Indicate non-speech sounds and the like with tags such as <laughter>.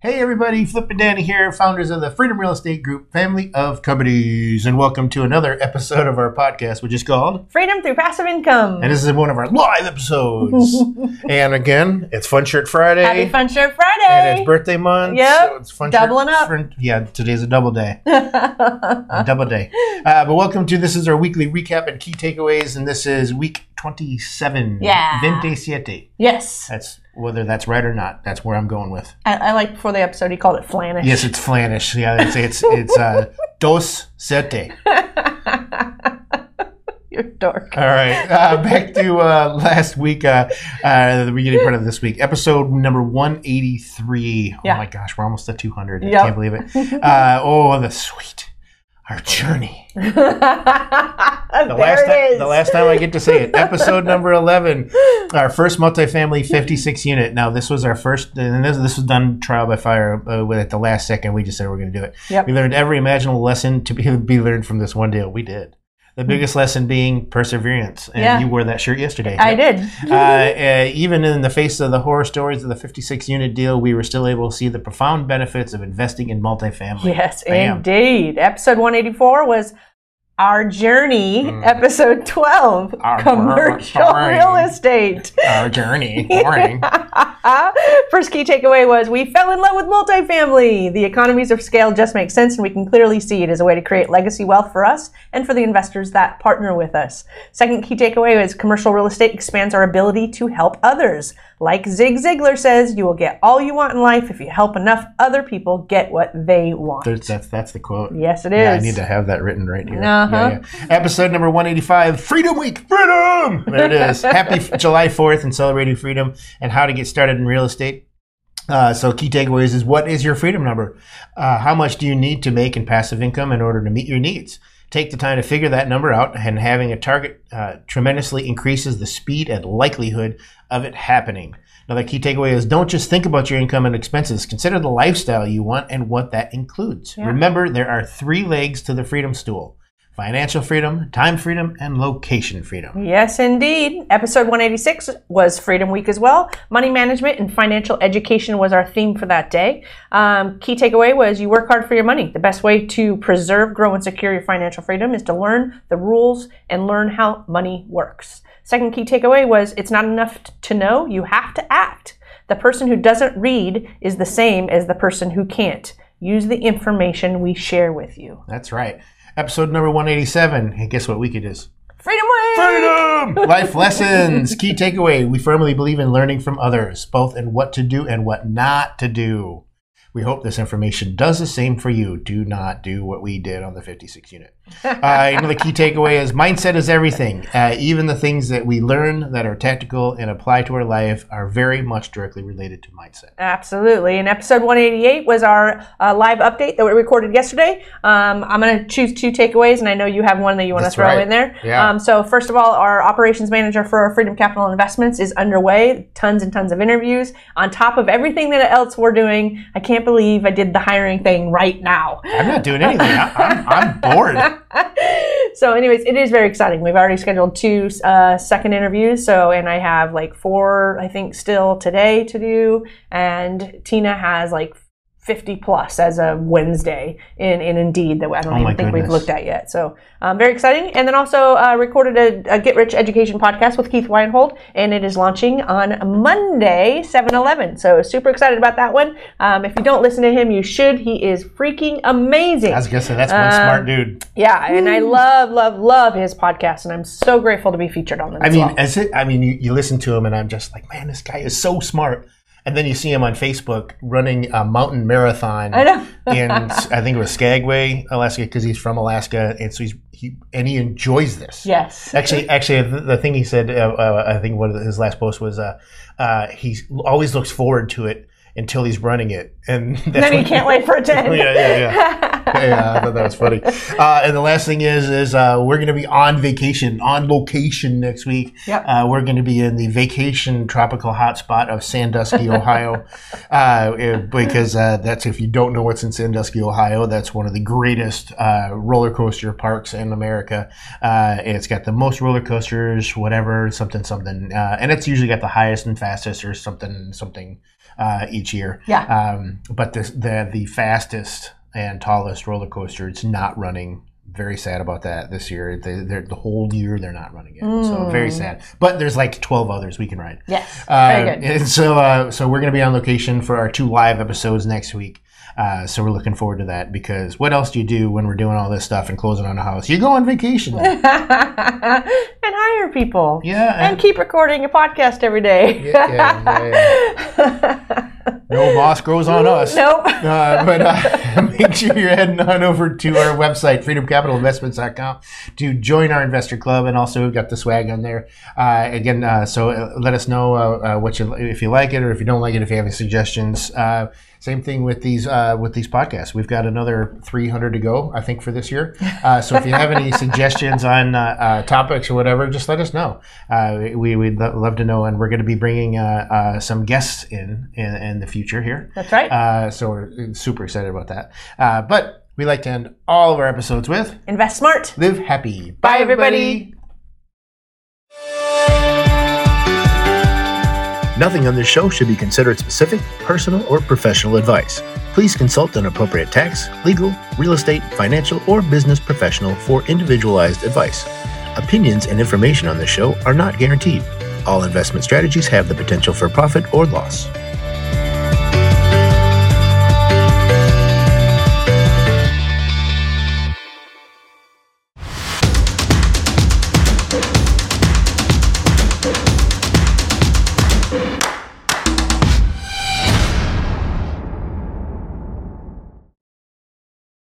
Hey everybody, Flip and Dani here, founders of the Freedom Real Estate Group family of companies, and welcome to another episode of our podcast, which is called Freedom through passive income. And this is one of our live episodes. <laughs> and again, it's Fun Shirt Friday. Happy Fun Shirt Friday. And it's birthday month. Yep. So it's fun Doubling shirt up. yeah, today's a double day. <laughs> a double day. Uh, but welcome to this is our weekly recap and key takeaways, and this is week 27. Yeah. Veinte siete. yes. That's whether that's right or not. That's where I'm going with. I, I like before the episode he called it flanish. Yes, it's Flanish. Yeah, it's it's it's uh, <laughs> dos sete. <laughs> You're a dork. All right, uh, back to uh, last week, uh, uh, the beginning part of this week, episode number one eighty three. Oh my gosh, we're almost at two hundred. I can't believe it. <laughs> Uh, oh, the sweet, our journey. <laughs> there The last it time, is. the last time I get to say it, episode number eleven, our first multifamily fifty six unit. Now this was our first, and this this was done trial by fire. Uh, with at the last second, we just said we're going to do it. Yep. We learned every imaginable lesson to be, be learned from this one deal. We did. The biggest lesson being perseverance, and. Yeah. you wore that shirt yesterday. I did. Uh, uh, even in the face of the horror stories of the 56 unit deal, we were still able to see the profound benefits of investing in multifamily. Yes, Bam. indeed. Episode 184 was our journey. Episode 12, Mm. Our commercial boring. real estate. Our journey. <laughs> Boring. <laughs> First key takeaway was we fell in love with multifamily. The economies of scale just make sense, and we can clearly see it as a way to create legacy wealth for us and for the investors that partner with us. Second key takeaway is commercial real estate expands our ability to help others. Like Zig Ziglar says, you will get all you want in life if you help enough other people get what they want. There's, that's, that's the quote. yes, it is. Yeah, I need to have that written right here. Uh-huh. Yeah, yeah. Episode number 185 Freedom Week. Freedom! There it is. <laughs> Happy July 4th and celebrating freedom and how to get started in real estate. Uh, so, key takeaways is what is your freedom number? Uh, how much do you need to make in passive income in order to meet your needs? Take the time to figure that number out, and having a target uh, tremendously increases the speed and likelihood of it happening. Another key takeaway is don't just think about your income and expenses. Consider the lifestyle you want and what that includes. Yeah. Remember, there are three legs to the freedom stool financial freedom, time freedom, and location freedom. Yes, indeed. Episode 186 was Freedom Week as well. Money management and financial education was our theme for that day. Um, key takeaway was you work hard for your money. The best way to preserve, grow, and secure your financial freedom is to learn the rules and learn how money works. Second key takeaway was it's not enough to know, you have to act. The person who doesn't read is the same as the person who can't. Use the information we share with you. That's right. Episode number 187. And guess what week it is? Freedom Week! Freedom! <laughs> Life lessons. Key takeaway. We firmly believe in learning from others, both in what to do and what not to do. We hope this information does the same for you. Do not do what we did on the 56 unit. Uh, another key takeaway is mindset is everything. Uh, even the things that we learn that are tactical and apply to our life are very much directly related to mindset. Absolutely. And episode 188 was our uh, live update that we recorded yesterday. Um, I'm going to choose two takeaways, and I know you have one that you want to throw right. in there. Yeah. Um, so, first of all, our operations manager for our Freedom Capital Investments is underway. Tons and tons of interviews. On top of everything that else we're doing, I can't believe I did the hiring thing right now. I'm not doing anything. I, I'm, I'm bored. <laughs> so anyways it is very exciting we've already scheduled two uh, second interviews so and i have like four i think still today to do and tina has like 50 plus as of wednesday in, in indeed that i don't Oh even think we've looked at yet so um, very exciting and then also uh, recorded a, a get rich education podcast with keith weinhold and it is launching on monday 7-11 so super excited about that one um, if you don't listen to him you should he is freaking amazing I was going to say, that's one Uh, smart dude. yeah, and I love, love, love his podcast, and I'm so grateful to be featured on them. I as mean, well. as it, I mean, you, you listen to him, and I'm just like, man, this guy is so smart. And then you see him on Facebook running a mountain marathon I know. in, <laughs> I think it was Skagway, Alaska, because he's from Alaska, and so he's he and he enjoys this. yes. Actually, actually, the, thing he said, uh, uh, I think one of his last posts was, uh, uh, he always looks forward to it until he's running it, and <laughs> that's then he can't wait for it to <laughs> end. yeah, yeah, yeah. <laughs> yeah, I thought that was funny. Uh, and the last thing is, is uh, we're going to be on vacation, on location next week. Yep. Uh, we're going to be in the vacation tropical hotspot of Sandusky, Ohio, <laughs> uh, because uh, that's if you don't know what's in Sandusky, Ohio, that's one of the greatest uh, roller coaster parks in America. Uh, it's got the most roller coasters, whatever, something, something, uh, and it's usually got the highest and fastest, or something, something uh, each year. Yeah. Um, but the, the the fastest and tallest roller coaster, it's not running. Very sad about that this year. They, they're, the whole year they're not running it, so very sad. But there's like 12 others we can ride. Yes. Uh, Very good. And so, uh, so we're going to be on location for our two live episodes next week. Uh, so we're looking forward to that because what else do you do when we're doing all this stuff and closing on a house? You go on vacation. <laughs> and hire people. Yeah, And and- keep recording a podcast every day. Yeah, yeah, yeah. <laughs> no boss grows on us. Nope. Uh, but uh, make sure you're heading on over to our website, freedomcapitalinvestments.com, to join our investor club. And also, we've got the swag on there. Uh, again, uh, so uh, let us know uh, uh, what you if you like it or if you don't like it. If you have any suggestions, uh, same thing with these uh, with these podcasts. We've got another 300 to go, I think, for this year. Uh, so if you have any <laughs> suggestions on topics or whatever, just let us know. Uh, we would lo- love to know, and we're going to be bringing uh, uh, some guests in, in in the future here. That's right. Uh, so we're super excited about that. Uh, but we like to end all of our episodes with Invest smart. live happy. Bye, everybody. Nothing on this show should be considered specific, personal, or professional advice. Please consult an appropriate tax, legal, real estate, financial, or business professional for individualized advice. Opinions and information on this show are not guaranteed. All investment strategies have the potential for profit or loss.